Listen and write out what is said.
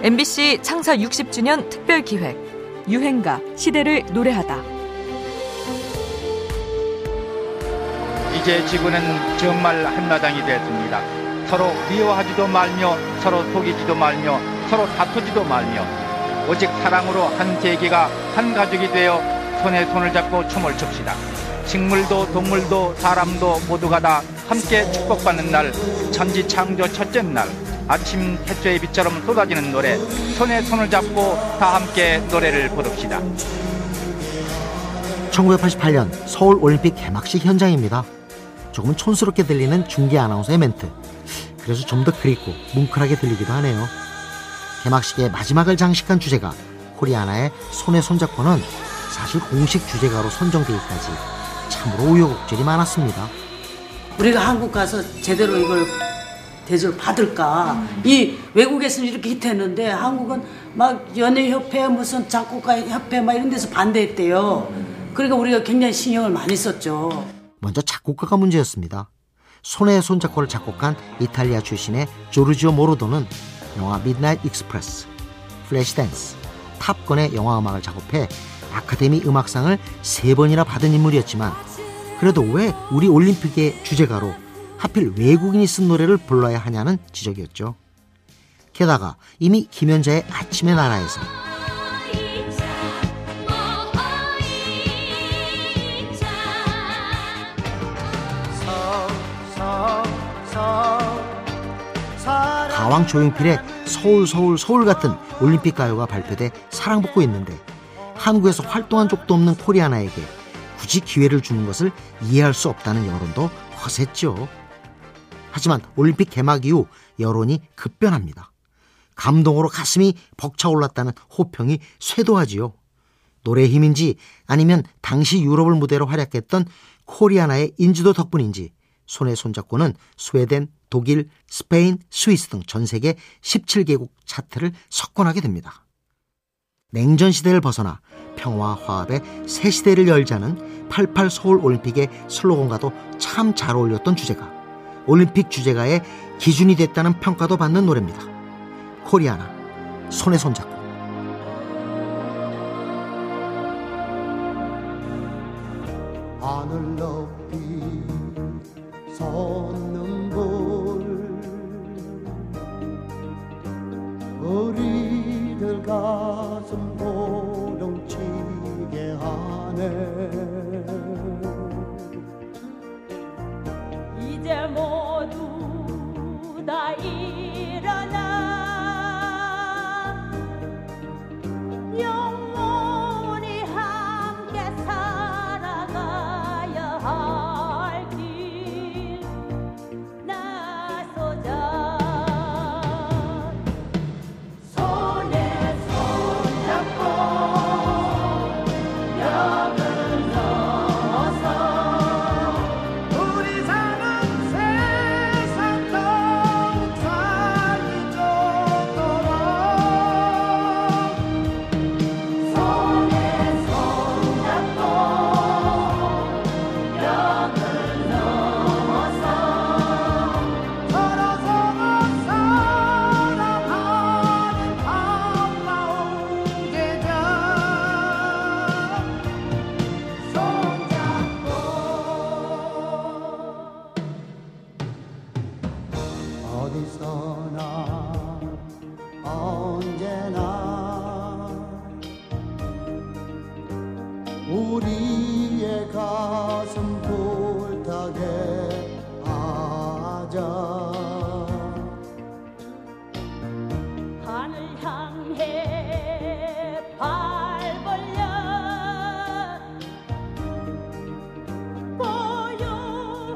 MBC 창사 60주년 특별 기획 유행가 시대를 노래하다. 이제 지구는 정말 한마당이 되었습니다. 서로 미워하지도 말며 서로 속이지도 말며 서로 다투지도 말며 오직 사랑으로 한 세계가 한 가족이 되어 손에 손을 잡고 춤을 춥시다. 식물도 동물도 사람도 모두가 다 함께 축복받는 날 천지 창조 첫째 날 아침 햇볕의 빛처럼 쏟아지는 노래 손에 손을 잡고 다 함께 노래를 부릅시다 1988년 서울 올림픽 개막식 현장입니다. 조금은 촌스럽게 들리는 중계 아나운서의 멘트. 그래서 좀 더 그립고 뭉클하게 들리기도 하네요. 개막식의 마지막을 장식한 주제가 코리아나의 손에 손잡고는 사실 공식 주제가로 선정되기까지 참으로 우여곡절이 많았습니다. 우리가 한국 가서 제대로 이걸 대접을 받을까. 이 외국에서는 이렇게 히트했는데 한국은 막 연예협회 무슨 작곡가 협회 막 이런 데서 반대했대요. 그러니까 우리가 굉장히 신경을 많이 썼죠. 먼저 작곡가가 문제였습니다. 손에 손잡고를 작곡한 이탈리아 출신의 조르지오 모로더는 영화 Midnight Express, Flashdance, 탑건의 영화 음악을 작업해 아카데미 음악상을 세 번이나 받은 인물이었지만 그래도 왜 우리 올림픽의 주제가로 하필 외국인이 쓴 노래를 불러야 하냐는 지적이었죠. 게다가 이미 김연자의 아침의 나라에서 가왕 조용필의 서울 서울 서울 같은 올림픽 가요가 발표돼 사랑받고 있는데 한국에서 활동한 적도 없는 코리아나에게 굳이 기회를 주는 것을 이해할 수 없다는 여론도 거셌죠. 하지만 올림픽 개막 이후 여론이 급변합니다. 감동으로 가슴이 벅차올랐다는 호평이 쇄도하지요. 노래의 힘인지 아니면 당시 유럽을 무대로 활약했던 코리아나의 인지도 덕분인지 손에 손잡고는 스웨덴, 독일, 스페인, 스위스 등 전 세계 17개국 차트를 석권하게 됩니다. 냉전 시대를 벗어나 평화 화합의 새 시대를 열자는 88 서울 올림픽의 슬로건과도 참 잘 어울렸던 주제가 올림픽 주제가의 기준이 됐다는 평가도 받는 노래입니다. 코리아나 손에 손잡고 하늘 높이 솟는 불 우리들 가슴 고동치게 하네 이